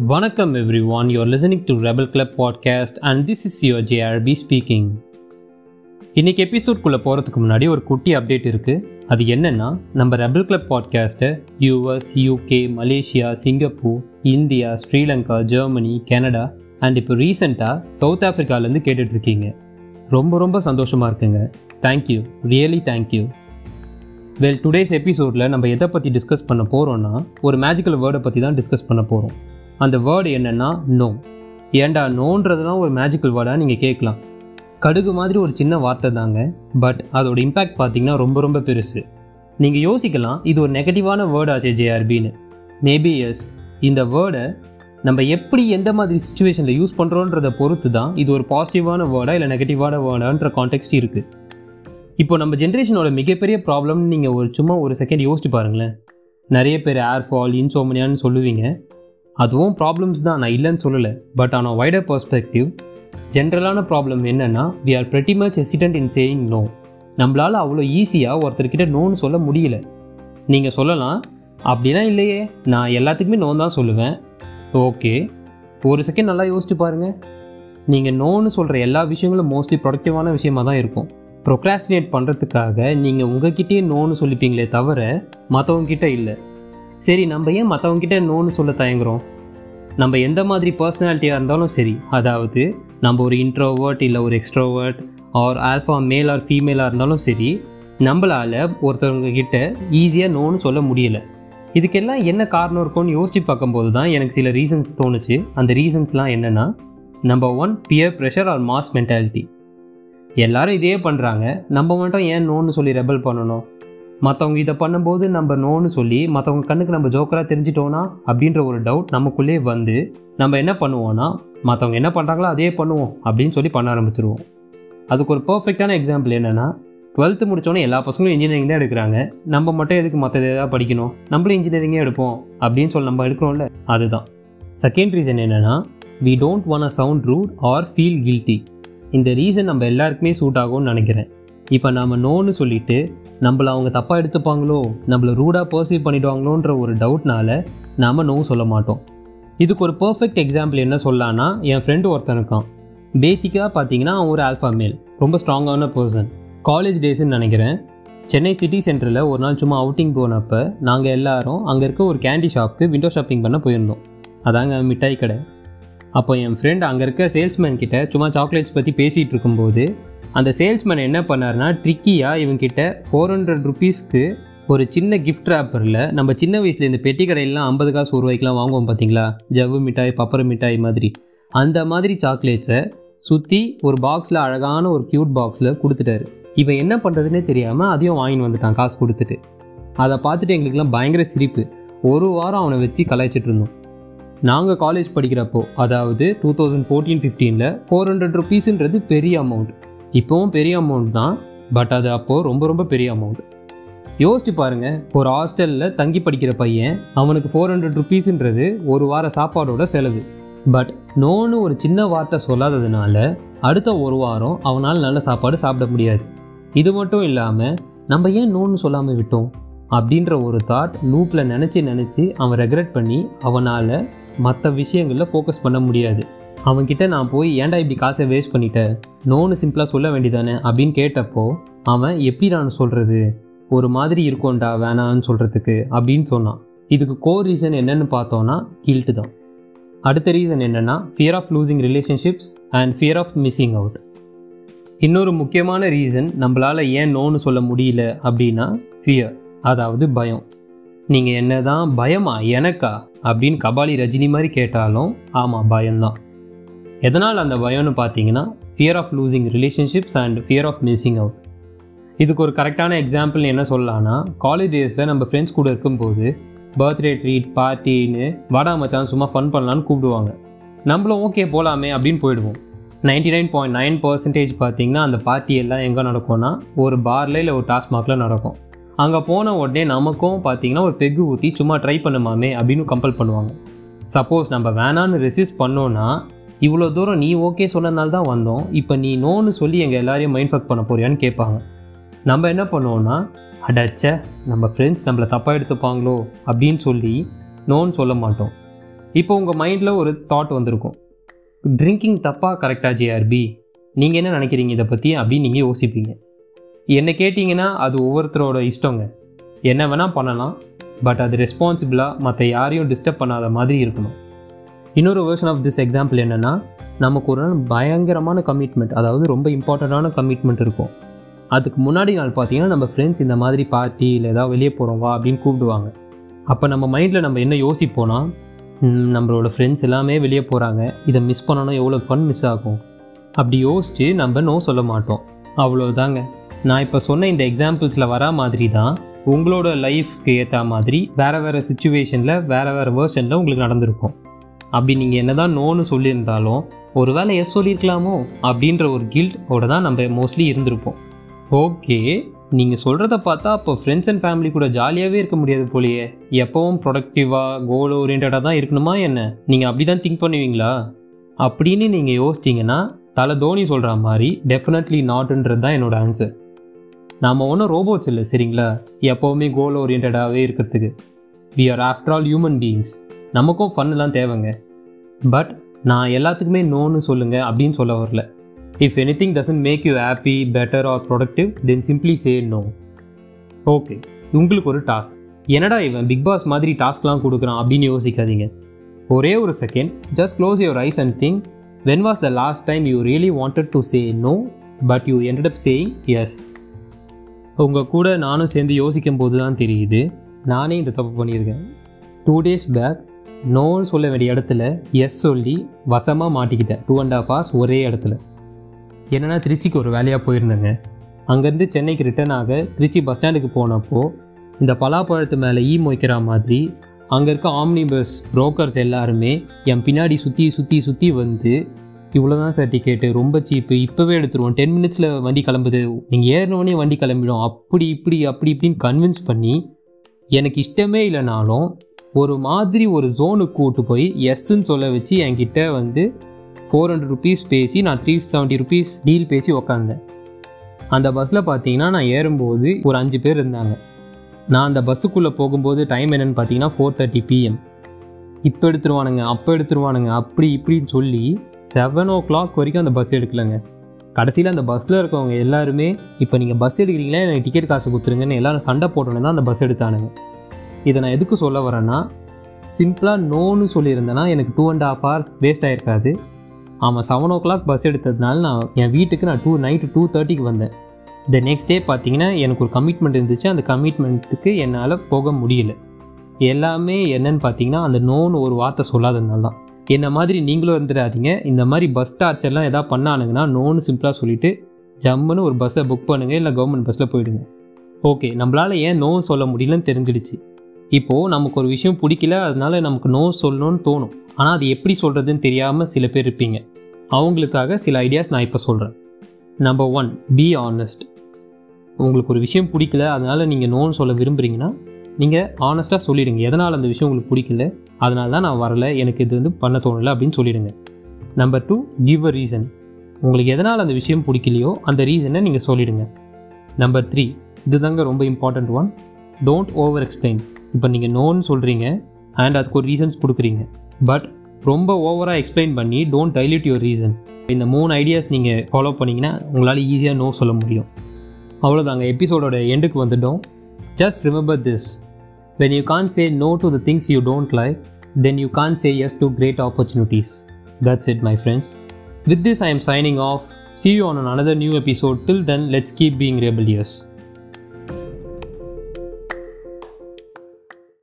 Vanakkam everyone, you're listening to Rebel Club podcast and this is your JRB speaking. இன்னைக்கு எபிசோட்குள்ளே போகிறதுக்கு முன்னாடி ஒரு குட்டி அப்டேட் இருக்குது அது என்னென்னா நம்ம ரெபல் கிளப் பாட்காஸ்ட்டை US UK Malaysia Singapore India Sri Lanka Germany Canada and இப்போ ரீசெண்டாக சவுத் ஆஃப்ரிக்காலேருந்து கேட்டுட்ருக்கீங்க. ரொம்ப ரொம்ப சந்தோஷமாக இருக்குங்க. Thank you really thank you well today's எபிசோடில் நம்ம எதை பற்றி டிஸ்கஸ் பண்ண போகிறோன்னா ஒரு மேஜிக்கல் வேர்டை பற்றி தான் டிஸ்கஸ் பண்ண போகிறோம் அந்த வேர்டு என்னென்னா நோ ஏண்டா நோன்றதுலாம் ஒரு மேஜிக்கல் வேர்டாக நீங்கள் கேட்கலாம். கடுகு மாதிரி ஒரு சின்ன வார்த்தை தாங்க. பட் அதோட இம்பேக்ட் பார்த்தீங்கன்னா ரொம்ப ரொம்ப பெருசு. நீங்கள் யோசிக்கலாம் இது ஒரு நெகட்டிவான வேர்டு ஆச்சு ஜேஆர்பின்னு மேபி எஸ் இந்த வேர்டை நம்ம எப்படி எந்த மாதிரி சுச்சுவேஷனில் யூஸ் பண்ணுறோன்றத பொறுத்து தான் இது ஒரு பாசிட்டிவான வேர்டா இல்லை நெகட்டிவான வேர்டான்ற கான்டெக்ட் இருக்குது இப்போ நம்ம ஜென்ரேஷனோட மிகப்பெரிய ப்ராப்ளம்னு நீங்கள் ஒரு சும்மா ஒரு செகண்ட் யோசிச்சு பாருங்களேன். நிறைய பேர் ஏர் ஃபால் இன்சோமனியான்னு சொல்லுவீங்க. அதுவும் ப்ராப்ளம்ஸ் தான். நான் இல்லைன்னு சொல்லலை. பட் ஆன் வைடர் பர்ஸ்பெக்டிவ் ஜென்ரலான ப்ராப்ளம் என்னென்னா we are pretty much hesitant in saying no நம்மளால் அவ்வளோ ஈஸியாக ஒருத்தர்கிட்ட நோன்னு சொல்ல முடியல. நீங்கள் சொல்லலாம் அப்படிலாம் இல்லையே. நான் எல்லாத்துக்குமே நோ தான் சொல்லுவேன். ஓகே ஒரு செகண்ட் நல்லா யோசிச்சு பாருங்கள் நீங்கள் நோன்னு சொல்கிற எல்லா விஷயங்களும் மோஸ்ட்லி ப்ரொடக்டிவான விஷயமாக தான் இருக்கும். ப்ரொக்ராஸ்டினேட் பண்ணுறதுக்காக நீங்கள் உங்ககிட்டயே நோன்னு சொல்லிப்பீங்களே தவிர மற்றவங்கக்கிட்ட இல்லை. சரி நம்ம ஏன் மற்றவங்ககிட்ட நோன்னு சொல்ல தயங்குறோம்? நம்ம எந்த மாதிரி பர்சனாலிட்டியாக இருந்தாலும் சரி அதாவது நம்ம ஒரு இன்ட்ரோவர்ட் இல்லை ஒரு extrovert or alpha male or ஃபீமேலாக இருந்தாலும் சரி நம்மளால் ஒருத்தவங்கக்கிட்ட ஈஸியாக நோன்னு சொல்ல முடியல. இதுக்கெல்லாம் என்ன காரணம் இருக்கும்னு யோசிச்சு பார்க்கும்போது தான் எனக்கு சில ரீசன்ஸ் தோணுச்சு. அந்த ரீசன்ஸ்லாம் என்னென்னா number one peer pressure or mass mentality எல்லாரும் இதே பண்ணுறாங்க நம்ம மட்டும் ஏன் நோன்னு சொல்லி ரெபல் பண்ணணும்? மற்றவங்க இதை பண்ணும்போது நம்ம நோன்னு சொல்லி மற்றவங்க கண்ணுக்கு நம்ம ஜோக்கராக தெரிஞ்சிட்டோன்னா அப்படின்ற ஒரு டவுட் நமக்குள்ளே வந்து நம்ம என்ன பண்ணுவோன்னா மற்றவங்க என்ன பண்ணுறாங்களோ அதே பண்ணுவோம் அப்படின்னு சொல்லி பண்ண ஆரம்பிச்சிருவோம். அதுக்கு ஒரு பர்ஃபெக்டான எக்ஸாம்பிள் என்னென்னா டுவெல்த்து முடித்தோன்னே எல்லா பசங்களும் இன்ஜினியரிங் தான் எடுக்கிறாங்க. நம்ம மட்டும் எதுக்கு மற்ற எதாவது படிக்கணும்? நம்மளும் இன்ஜினியரிங்கே எடுப்போம் அப்படின்னு சொல்லி நம்ம எடுக்கிறோம்ல அதுதான். செகண்ட் ரீசன் என்னென்னா we don't want a sound rude or feel guilty இந்த ரீசன் நம்ம எல்லாருக்குமே சூட் ஆகும்னு நினைக்கிறேன். இப்போ நாம் நோன்னு சொல்லிட்டு நம்மளை அவங்க தப்பாக எடுத்துப்பாங்களோ நம்மளை ரூடாக பர்சீவ் பண்ணிடுவாங்களோன்ற ஒரு டவுட்னால நாம் நோ சொல்ல மாட்டோம். இதுக்கு ஒரு பர்ஃபெக்ட் எக்ஸாம்பிள் என்ன சொல்லலான்னா என் ஃப்ரெண்டு ஒருத்தன் இருக்கான். பேசிக்காக பார்த்தீங்கன்னா அவன் ஒரு ஆல்ஃபா மேல் ரொம்ப ஸ்ட்ராங்கான பர்சன் காலேஜ் டேஸ்ன்னு நினைக்கிறேன். சென்னை சிட்டி சென்டரில் ஒரு நாள் சும்மா அவுட்டிங் போனப்போ நாங்கள் எல்லாரும் அங்கே இருக்க ஒரு கேண்டி ஷாப்புக்கு விண்டோ ஷாப்பிங் பண்ண போயிருந்தோம். அதாங்க மிட்டாய் கடை. அப்போ என் ஃப்ரெண்ட் அங்கே இருக்க சேல்ஸ்மேன் கிட்ட சும்மா சாக்லேட்ஸ் பற்றி பேசிகிட்டு இருக்கும்போது அந்த சேல்ஸ்மேன் என்ன பண்ணார்னா ட்ரிக்கியாக இவங்கிட்ட ஃபோர் ஹண்ட்ரட் ருபீஸ்க்கு ஒரு சின்ன கிஃப்ட் ரேப்பரில் நம்ம சின்ன வயசில் இந்த பெட்டி கடையிலாம் ஐம்பது காசு ஒரு ரூபாய்க்குலாம் வாங்குவோம் பார்த்தீங்களா ஜவ்வு மிட்டாய் பப்பர மிட்டாய் மாதிரி. அந்த மாதிரி சாக்லேட்ஸை சுற்றி ஒரு பாக்ஸில் அழகான ஒரு க்யூட் பாக்ஸில் கொடுத்துட்டாரு. இவன் என்ன பண்ணுறதுனே தெரியாமல் அதையும் வாங்கிட்டு வந்துட்டான் காசு கொடுத்துட்டு. அதை பார்த்துட்டு எங்களுக்குலாம் பயங்கர சிரிப்பு. ஒரு வாரம் அவனை வச்சு கலாய்ச்சிட்டு இருந்தோம். நாங்கள் காலேஜ் படிக்கிறப்போ அதாவது டூ தௌசண்ட் ஃபோர்டீன் ஃபிஃப்டீனில் ஃபோர் ஹண்ட்ரட் ருபீஸுன்றது பெரிய அமௌண்ட் இப்போவும் பெரிய அமௌண்ட் தான் பட் அது அப்போது ரொம்ப ரொம்ப பெரிய அமௌண்ட் யோசிச்சு பாருங்கள் ஒரு ஹாஸ்டலில் தங்கி படிக்கிற பையன் அவனுக்கு ஃபோர் ஹண்ட்ரட் ருபீஸுன்றது ஒரு வார சாப்பாடோட செலவு. பட் நோன்னு ஒரு சின்ன வார்த்தை சொல்லாததுனால அடுத்த ஒரு வாரம் அவனால் நல்ல சாப்பாடு சாப்பிட முடியாது. இது மட்டும் இல்லாமல் நம்ம ஏன் நோன்னு சொல்லாமல் விட்டோம்? அப்படின்ற ஒரு தாட் லூப்பில் நினச்சி நினச்சி அவன் ரெக்ரெட் பண்ணி அவனால் மற்ற விஷயங்களில் ஃபோக்கஸ் பண்ண முடியாது. அவன்கிட்ட நான் போய் ஏன்டா இப்படி காசை வேஸ்ட் பண்ணிட்டேன் நோன்னு சிம்பிளாக சொல்ல வேண்டியதானே? அப்படின்னு கேட்டப்போ அவன் எப்படி நான் சொல்கிறது ஒரு மாதிரி இருக்கும்டா வேணான்னு சொல்கிறதுக்கு அப்படின்னு சொன்னான். இதுக்கு கோர் ரீசன் என்னன்னு பார்த்தோன்னா கில்ட்டு தான். அடுத்த ரீசன் என்னென்னா fear of losing relationships and fear of missing out இன்னொரு முக்கியமான ரீசன் நம்மளால் ஏன் நோன்னு சொல்ல முடியல அப்படின்னா ஃபியர் அதாவது பயம். நீங்கள் என்ன தான் பயமா எனக்கா அப்படின்னு கபாலி ரஜினி மாதிரி கேட்டாலும் ஆமாம் பயம்தான். எதனால் அந்த பயம்னு பார்த்தீங்கன்னா fear of losing relationships and fear of missing out இதுக்கு ஒரு கரெக்டான எக்ஸாம்பிள் என்ன சொல்லலாம்னா காலேஜ் டேஸில் நம்ம ஃப்ரெண்ட்ஸ் கூட இருக்கும்போது பர்த்டே ட்ரீட் பார்ட்டின்னு வாடா மச்சான் சும்மா ஃபன் பண்ணலான்னு கூப்பிடுவாங்க. நம்மளும் ஓகே போகலாமே அப்படின்னு போயிடுவோம். Ninety nine point nine percentage பார்த்தீங்கன்னா அந்த பார்ட்டி எல்லாம் எங்கே நடக்கும்னா ஒரு பாரில் இல்லை ஒரு டாஸ்மாகில் நடக்கும். அங்கே போன உடனே நமக்கும் பார்த்தீங்கன்னா ஒரு பெக்கு ஊற்றி சும்மா ட்ரை பண்ணுமாமே அப்படின்னு கம்பல் பண்ணுவாங்க. சப்போஸ் நம்ம வேணான்னு ரெசிஸ்ட் பண்ணோன்னா இவ்வளோ தூரம் நீ ஓகே சொன்னதுனால தான் வந்தோம். இப்போ நீ நோன்னு சொல்லி எங்கள் எல்லாரையும் மைண்ட் ஃபக் பண்ண போறியான்னு கேட்பாங்க. நம்ம என்ன பண்ணுவோன்னா அடாச்ச நம்ம ஃப்ரெண்ட்ஸ் நம்மளை தப்பாக எடுத்துப்பாங்களோ அப்படின்னு சொல்லி நோன்னு சொல்ல மாட்டோம். இப்போ உங்கள் மைண்டில் ஒரு தாட் வந்திருக்கும். ட்ரிங்கிங் தப்பாக கரெக்டாக ஜேஆர்பி நீங்கள் என்ன நினைக்கிறீங்க இதை பற்றி அப்படின்னு நீங்கள் யோசிப்பீங்க. என்ன கேட்டிங்கன்னா அது ஒவ்வொருத்தரோட இஷ்டங்க. என்ன வேணால் பண்ணலாம். பட் அது ரெஸ்பான்சிபிளாக மற்ற யாரையும் டிஸ்டர்ப் பண்ணாத மாதிரி இருக்கணும். இன்னொரு வேர்ஷன் ஆஃப் திஸ் எக்ஸாம்பிள் என்னென்னா நமக்கு ஒரு நாள் பயங்கரமான கமிட்மெண்ட் அதாவது ரொம்ப இம்பார்ட்டண்ட்டான கமிட்மெண்ட் இருக்கும். அதுக்கு முன்னாடி நாள் பார்த்தீங்கன்னா நம்ம ஃப்ரெண்ட்ஸ் இந்த மாதிரி பார்ட்டி இல்லை ஏதாவது வெளியே போகிறோம் வா அப்படின்னு கூப்பிடுவாங்க. அப்போ நம்ம மைண்டில் நம்ம என்ன யோசிப்போனால் நம்மளோட ஃப்ரெண்ட்ஸ் எல்லாமே வெளியே போகிறாங்க இதை மிஸ் பண்ணணும் எவ்வளோ ஃபன் மிஸ் ஆகும். அப்படி யோசித்து நம்ம நோ சொல்ல மாட்டோம். அவ்வளோதாங்க நான் இப்போ சொன்ன இந்த எக்ஸாம்பிள்ஸில் வரா மாதிரி தான் உங்களோட லைஃப்க்கு ஏற்ற மாதிரி வேறு வேறு சுச்சுவேஷனில் வேறு வேறு வேர்ஷனில் உங்களுக்கு நடந்திருக்கும். அப்படி நீங்கள் என்ன தான் நோன்னு சொல்லியிருந்தாலும் ஒரு வேளை எஸ் சொல்லியிருக்கலாமோ அப்படின்ற ஒரு கில்ட்டோட தான் நம்ம மோஸ்ட்லி இருந்திருப்போம். ஓகே நீங்கள் சொல்கிறத பார்த்தா அப்போ ஃப்ரெண்ட்ஸ் அண்ட் ஃபேமிலி கூட ஜாலியாகவே இருக்க முடியாது போலியே. எப்போவும் ப்ரொடக்டிவாக கோல் ஓரியன்டாக தான் இருக்கணுமா என்ன? நீங்கள் அப்படி தான் திங்க் பண்ணுவீங்களா? அப்படின்னு நீங்கள் யோசிச்சிங்கன்னா தலை தோனி சொல்கிற மாதிரி டெஃபினெட்லி நாட்டுன்றது தான் என்னோட ஆன்சர் நாம் ஒன்றும் ரோபோட்ஸ் இல்லை சரிங்களா? எப்போவுமே கோல் ஓரியன்டாகவே இருக்கிறதுக்கு. We are after all human beings நமக்கும் ஃபன்னுலாம் தேவைங்க. பட் நான் எல்லாத்துக்குமே நோன்னு சொல்லுங்கள் அப்படின்னு சொல்ல வரல. If any thing doesn't make you happy better or productive then simply say no okay உங்களுக்கு ஒரு டாஸ்க் என்னடா இவன் பிக் பாஸ் மாதிரி டாஸ்க்லாம் கொடுக்குறான் அப்படின்னு யோசிக்காதீங்க. ஒரே ஒரு second just close your eyes and think when was the last time you really wanted to say no but you ended up saying yes உங்கள் கூட நானும் சேர்ந்து யோசிக்கும் போது தான் தெரியுது. நானே இந்த தப்பு பண்ணியிருக்கேன். டூ டேஸ் பேக் நோன்னு சொல்ல வேண்டிய இடத்துல எஸ் சொல்லி வசமாக மாட்டிக்கிட்டேன் டூ அண்ட் ஆஃப் ஹவர்ஸ் ஒரே இடத்துல. என்னென்னா திருச்சிக்கு ஒரு வேலையாக போயிருந்தேங்க. அங்கேருந்து சென்னைக்கு ரிட்டர்ன் ஆக திருச்சி பஸ் ஸ்டாண்டுக்கு போனப்போ இந்த பலாப்பழத்து மேலே ஈ மொய்க்கிற மாதிரி அங்கே இருக்க ஆம்னி பஸ் புரோக்கர்ஸ் எல்லாருமே என் பின்னாடி சுற்றி சுற்றி சுற்றி வந்து இவ்வளோ தான் சார் டிக்கெட்டு ரொம்ப சீப்பு இப்போவே எடுத்துருவோம். டென் மினிட்ஸில் வண்டி கிளம்புது. நீங்கள் ஏறினோடனே வண்டி கிளம்பிடும். அப்படி இப்படி அப்படி இப்படின்னு கன்வின்ஸ் பண்ணி எனக்கு இஷ்டமே இல்லைனாலும் ஒரு மாதிரி ஒரு ஜோனுக்கு கூட்டு போய் எஸ்ன்னு சொல்ல வச்சு என்கிட்ட வந்து ஃபோர் ஹண்ட்ரட் ருபீஸ் பேசி நான் த்ரீ செவன்ட்டி ருபீஸ் டீல் பேசி உக்காந்தேன். அந்த பஸ்ஸில் பார்த்தீங்கன்னா நான் ஏறும்போது ஒரு அஞ்சு பேர் இருந்தாங்க. நான் அந்த பஸ்ஸுக்குள்ளே போகும்போது டைம் என்னென்னு பார்த்தீங்கன்னா ஃபோர் தேர்ட்டி பிஎம் இப்போ எடுத்துருவானுங்க அப்போ எடுத்துருவானுங்க அப்படி இப்படின்னு சொல்லி செவன் ஓ கிளாக் வரைக்கும் அந்த பஸ் எடுக்கலைங்க. கடைசியில் அந்த பஸ்ஸில் இருக்கவங்க எல்லாருமே இப்போ நீங்கள் பஸ் எடுக்கிறீங்களா? எனக்கு டிக்கெட் காசு கொடுத்துருங்கன்னு எல்லாரும் சண்டை போட்டோன்னே தான் அந்த பஸ் எடுத்தானுங்க. இதை நான் எதுக்கு சொல்ல வரேன்னா சிம்பிளாக நோன்னு சொல்லியிருந்தேன்னா எனக்கு two and half hours waste ஆகிருக்காது ஆமாம் செவன் ஓ கிளாக் பஸ் எடுத்ததுனால நான் என் வீட்டுக்கு நான் டூ நைட்டு டூ தேர்ட்டிக்கு வந்தேன். த நெக்ஸ்ட் டே பார்த்தீங்கன்னா எனக்கு ஒரு கமிட்மெண்ட் இருந்துச்சு. அந்த கமிட்மெண்ட்டுக்கு என்னால் போக முடியல. எல்லாமே என்னன்னு பார்த்தீங்கன்னா அந்த நோன்னு ஒரு வார்த்தை சொல்லாததுனால தான். என்ன மாதிரி நீங்களும் இருந்துடாதீங்க. இந்த மாதிரி பஸ் டார்ச்சர்லாம் எதாவது பண்ணானுங்கன்னா நோன்னு சிம்பிளாக சொல்லிவிட்டு ஜம்முன்னு ஒரு பஸ்ஸை புக் பண்ணுங்கள் இல்லை கவர்மெண்ட் பஸ்ஸில் போயிடுங்க. ஓகே நம்மளால் ஏன் நோ சொல்ல முடியலன்னு தெரிஞ்சிடுச்சு. இப்போது நமக்கு ஒரு விஷயம் பிடிக்கல அதனால நமக்கு நோ சொல்லணும்னு தோணும். ஆனால் அது எப்படி சொல்கிறதுன்னு தெரியாமல் சில பேர் இருப்பீங்க. அவங்களுக்காக சில ஐடியாஸ் நான் இப்போ சொல்கிறேன் நம்பர் ஒன் பி ஆனஸ்ட் உங்களுக்கு ஒரு விஷயம் பிடிக்கல அதனால் நீங்கள் நோன்னு சொல்ல விரும்புகிறீங்கன்னா நீங்கள் ஆனஸ்ட்டாக சொல்லிடுங்க. எதனால் அந்த விஷயம் உங்களுக்கு பிடிக்கல அதனால தான் நான் வரல எனக்கு இது வந்து பண்ண தோணலை அப்படின்னு சொல்லிடுங்க. Number two give a reason உங்களுக்கு எதனால் அந்த விஷயம் பிடிக்கலையோ அந்த ரீசனை நீங்கள் சொல்லிடுங்க. நம்பர் த்ரீ இதுதாங்க ரொம்ப important one don't over explain இப்போ நீங்கள் நோன்னு சொல்கிறீங்க அண்ட் அதுக்கு ஒரு ரீசன்ஸ் கொடுக்குறீங்க. பட் ரொம்ப ஓவராக எக்ஸ்பிளைன் பண்ணி டோன்ட் டைல்யூட் யுவர் ரீசன் இந்த மூணு ஐடியாஸ் நீங்கள் ஃபாலோ பண்ணிங்கன்னா உங்களால் ஈஸியாக நோ சொல்ல முடியும். அவ்வளோதாங்க எபிசோடோட எண்டுக்கு வந்துட்டோம். Just remember this when you can say no to the things you don't like then you can say yes to great opportunities that's it my friends with this I am signing off see you on another new episode. Till then let's keep being rebellious.